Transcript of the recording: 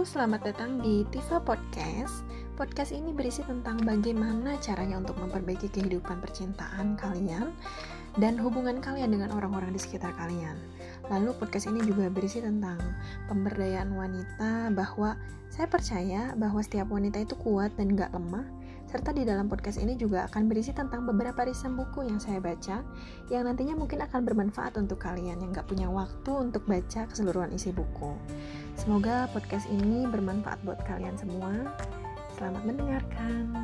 selamat datang di Tifa Podcast. Podcast ini berisi tentang bagaimana caranya untuk memperbaiki kehidupan percintaan kalian dan hubungan kalian dengan orang-orang di sekitar kalian. Lalu podcast ini juga berisi tentang pemberdayaan wanita bahwa saya percaya bahwa setiap wanita itu kuat dan gak lemah serta di dalam podcast ini juga akan berisi tentang beberapa riset buku yang saya baca yang nantinya mungkin akan bermanfaat untuk kalian yang gak punya waktu untuk baca keseluruhan isi buku. Semoga podcast ini bermanfaat buat kalian semua. Selamat mendengarkan.